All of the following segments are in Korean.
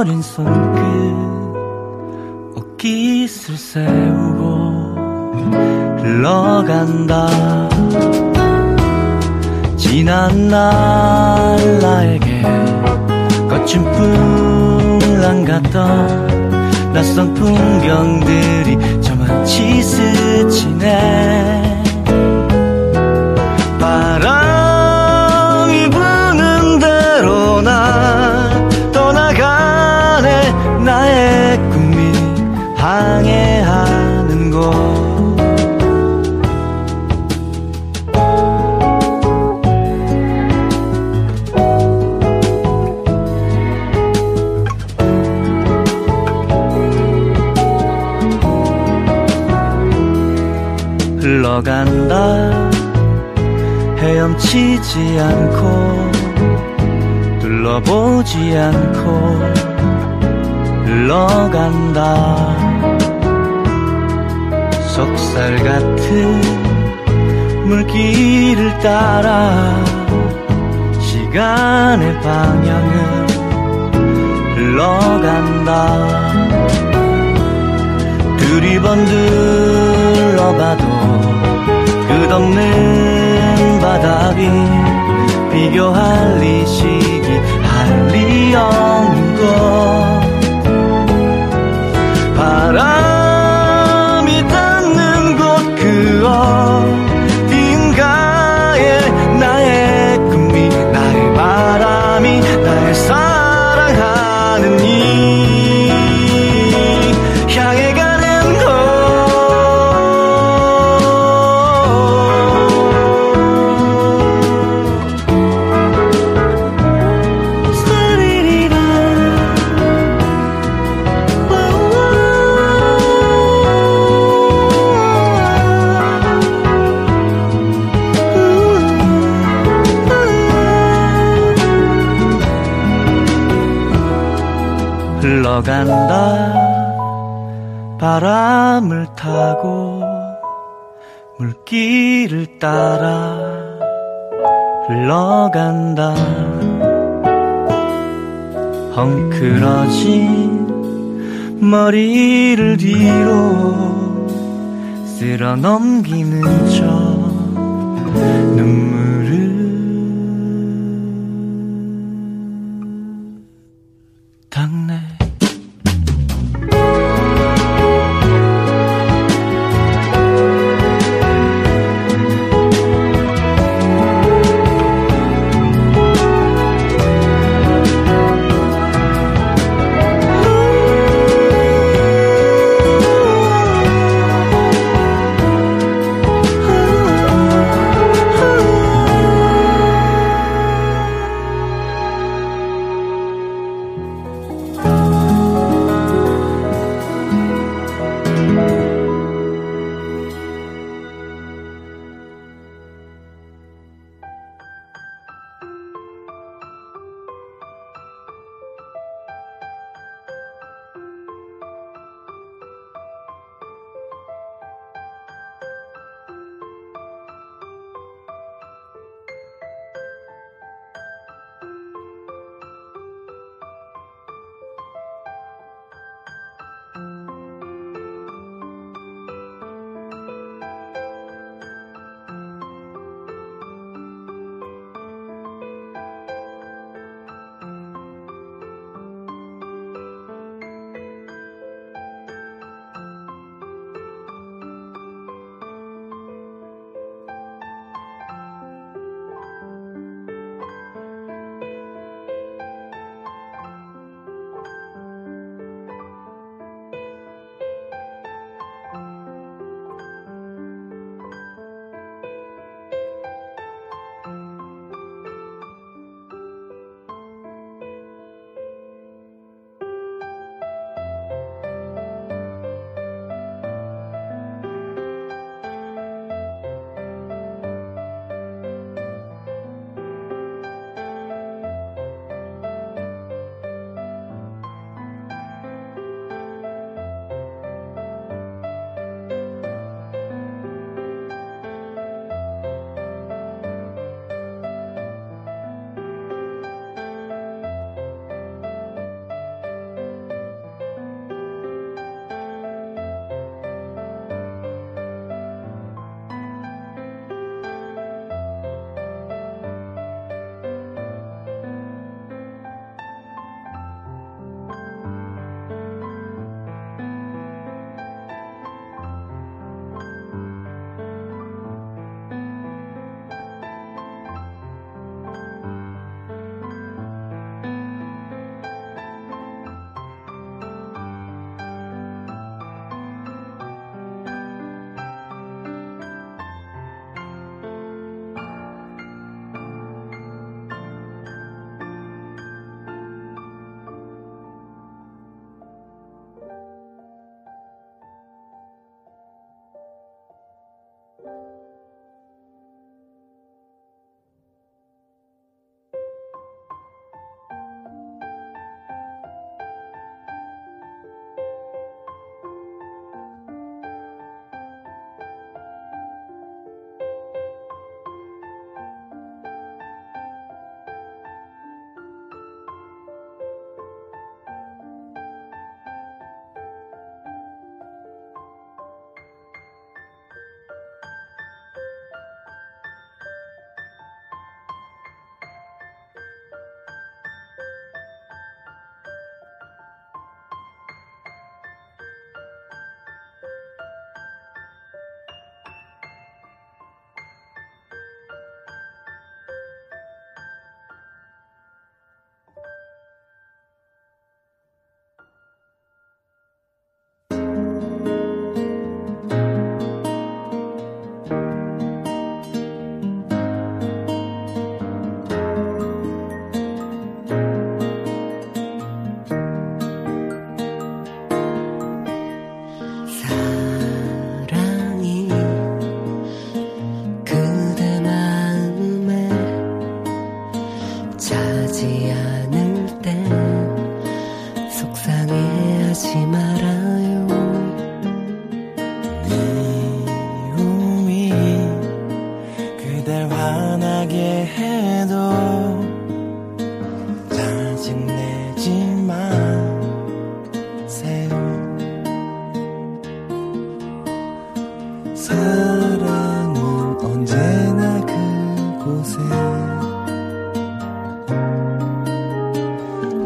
어린 손끝 옷깃을 세우고 흘러간다. 지난 날 나에게 거친 풍랑 같던 낯선 풍경들이 저만치 스치네. 헤엄치지 않고 둘러보지 않고 흘러간다. 속살 같은 물길을 따라 시간의 방향을 흘러간다. 두리번 둘러봐도 끝없는 바닥이 비교할 리 시기 할리 없 따라 흘러간다. 헝클어진 머리를 뒤로 쓸어 넘기는 저 눈물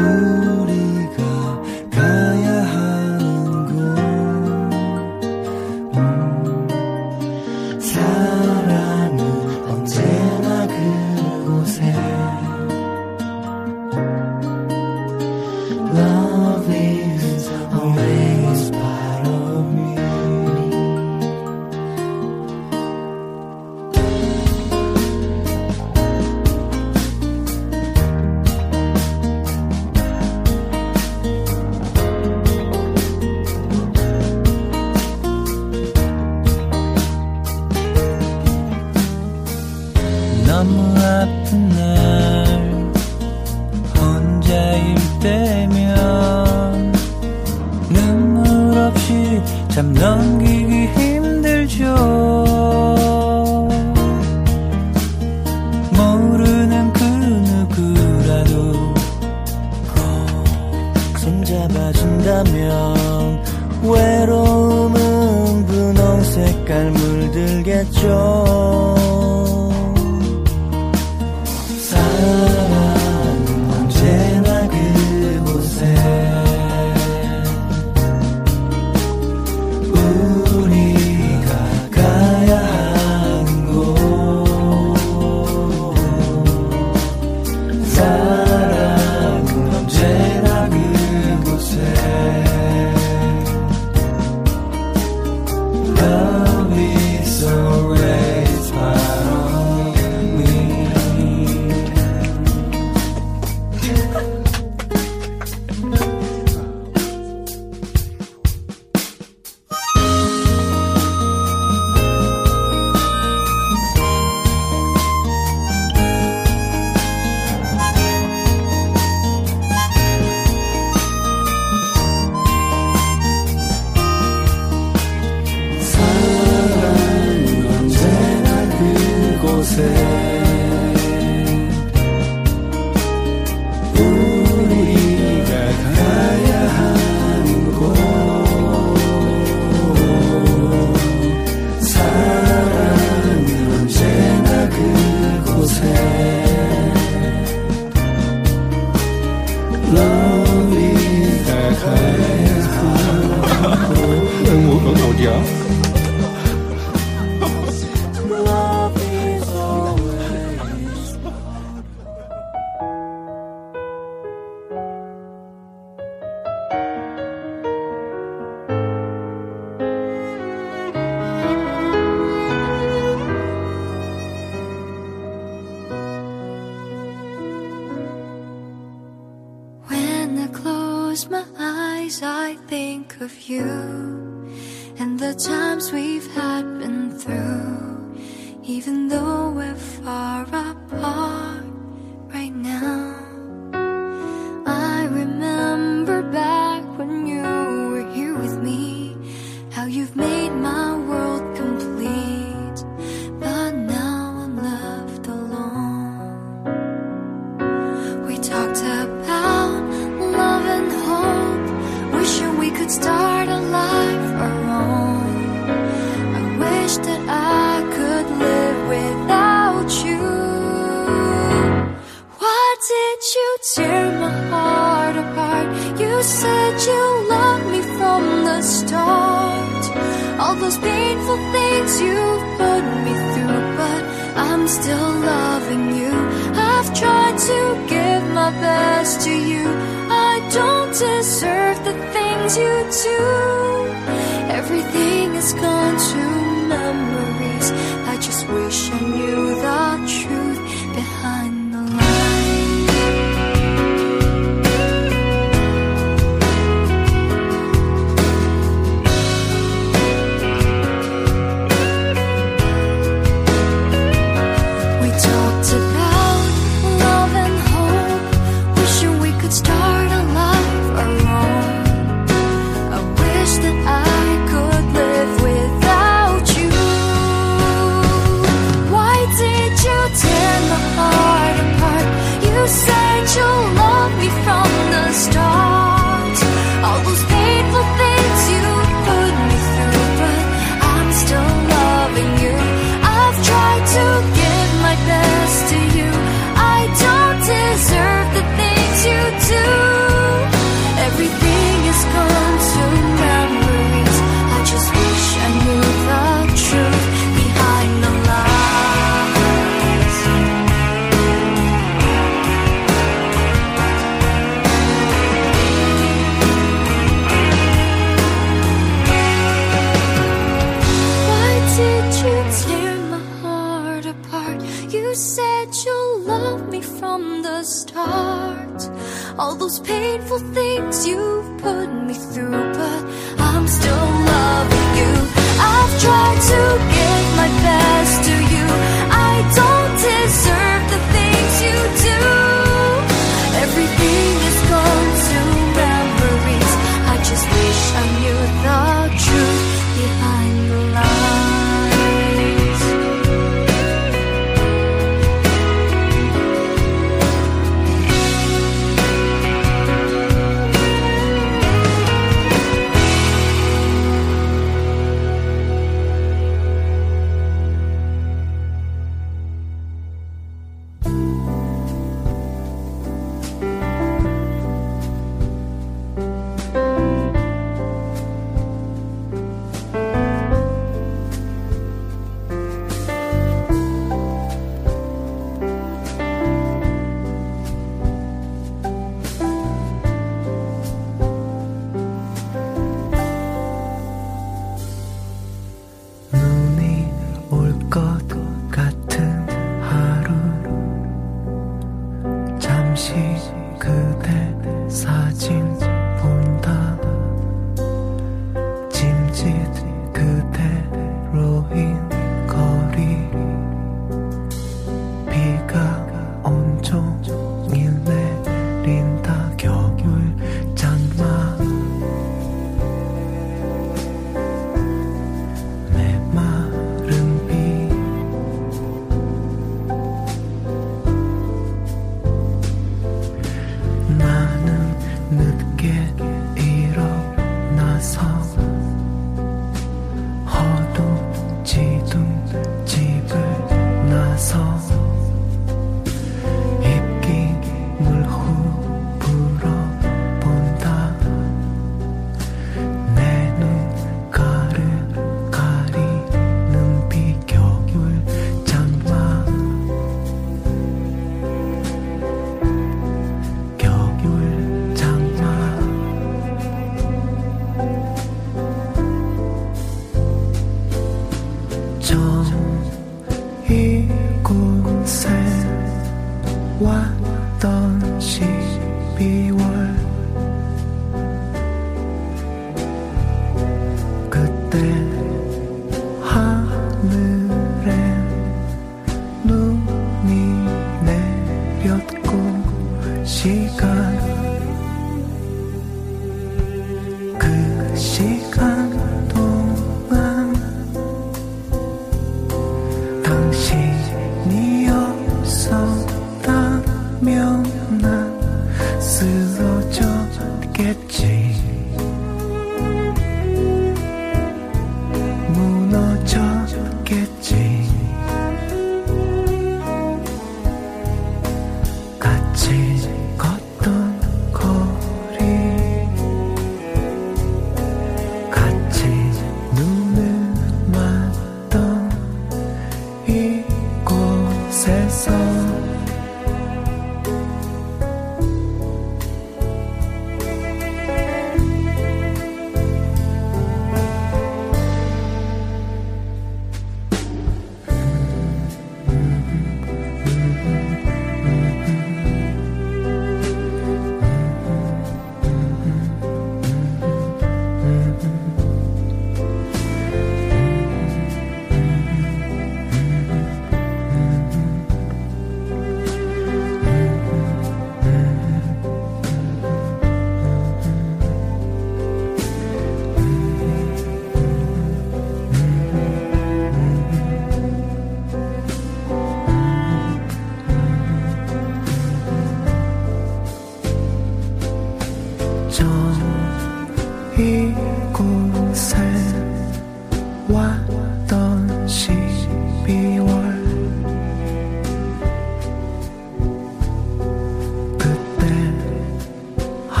Ooh.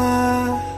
啊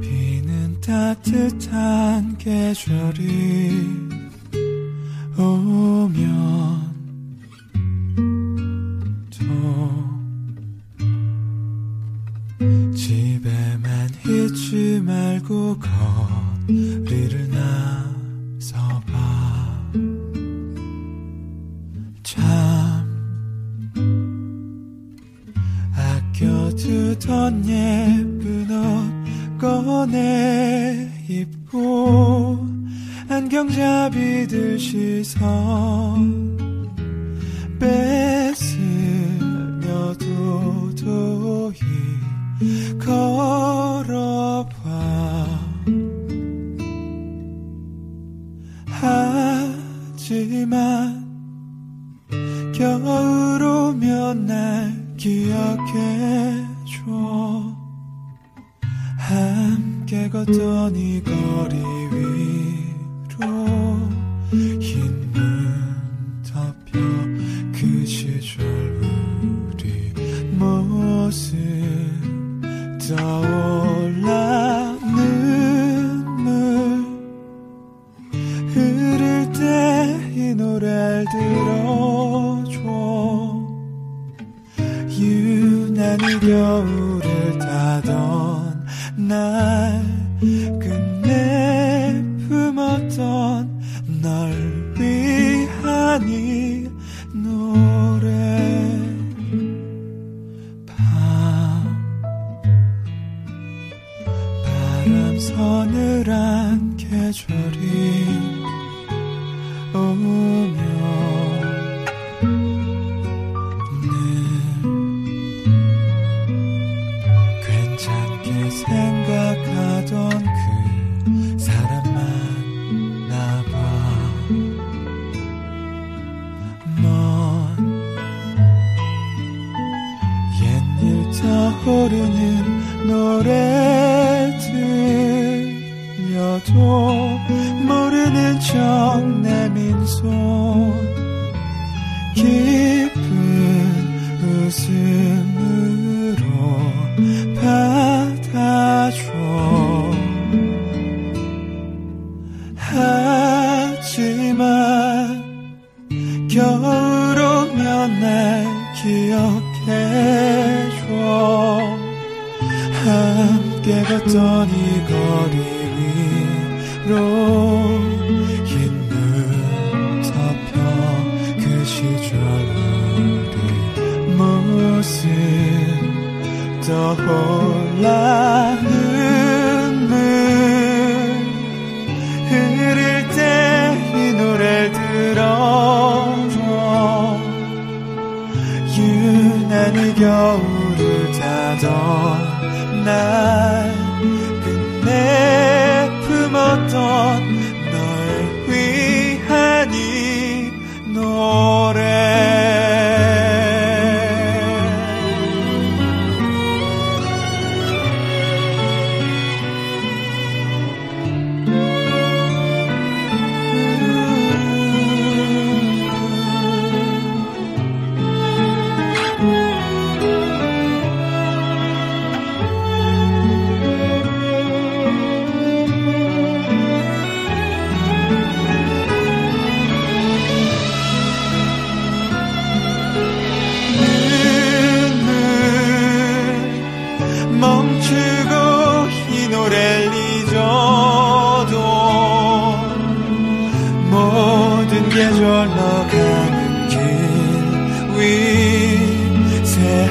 비는 따뜻한 계절이 오면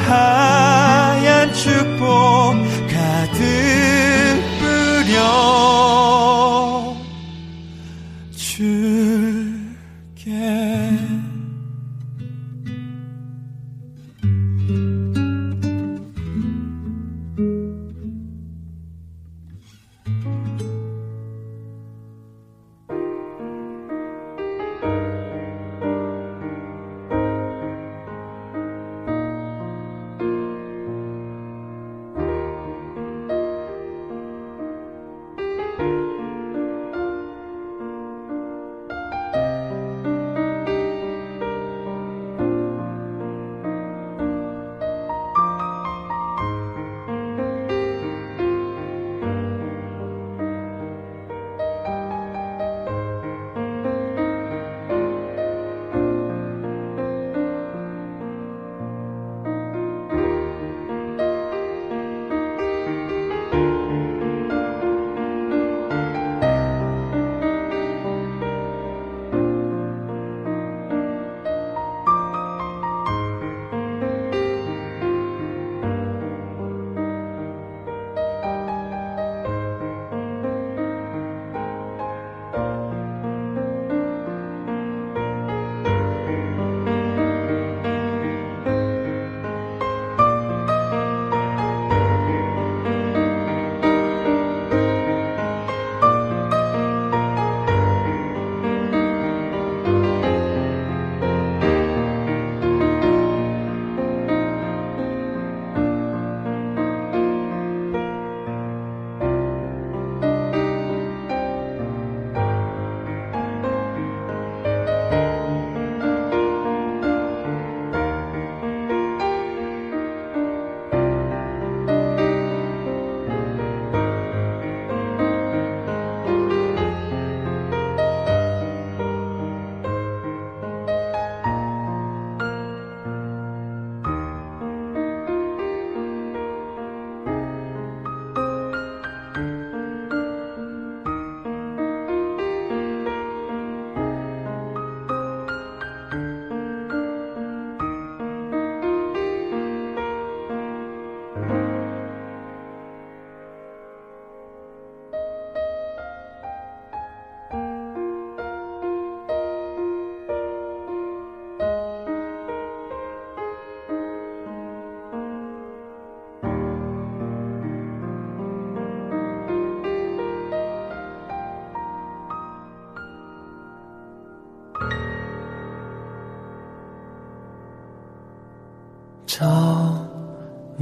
high.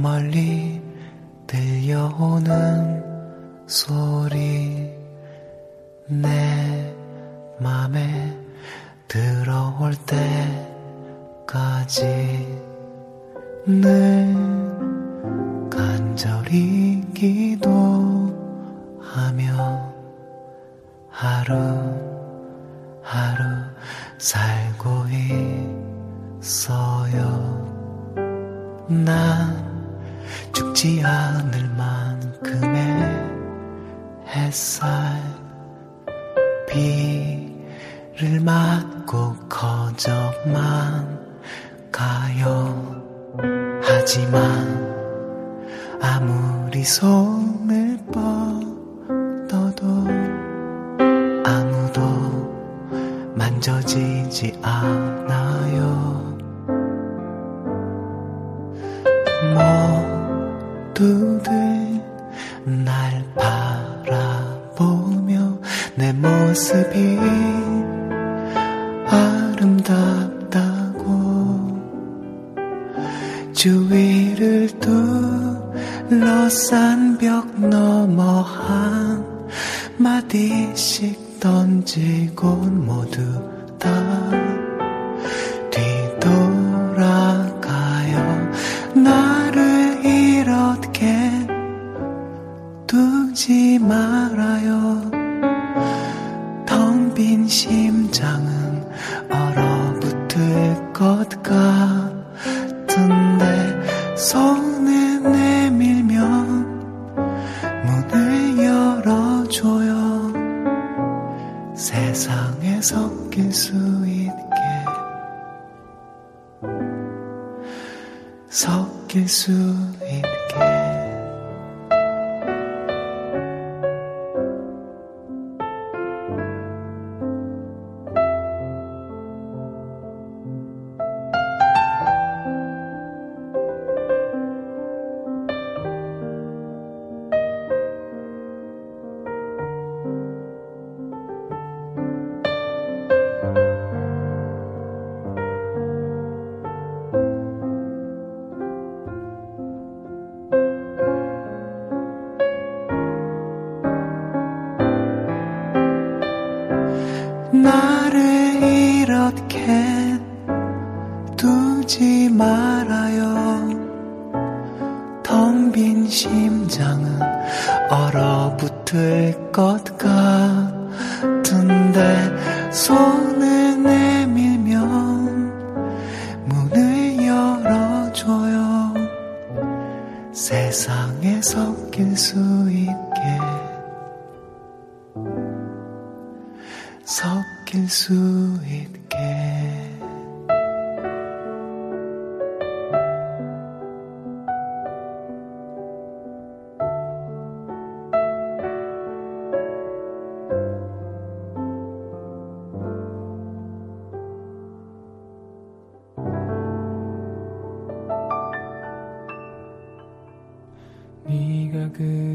玛丽。 주위를 둘러싼 벽 너머 한 마디씩 던지고 모두 다 뒤돌아가요. 나를 이렇게 두지 말아요. 텅 빈 심장은 얼어붙을 것 같아. good.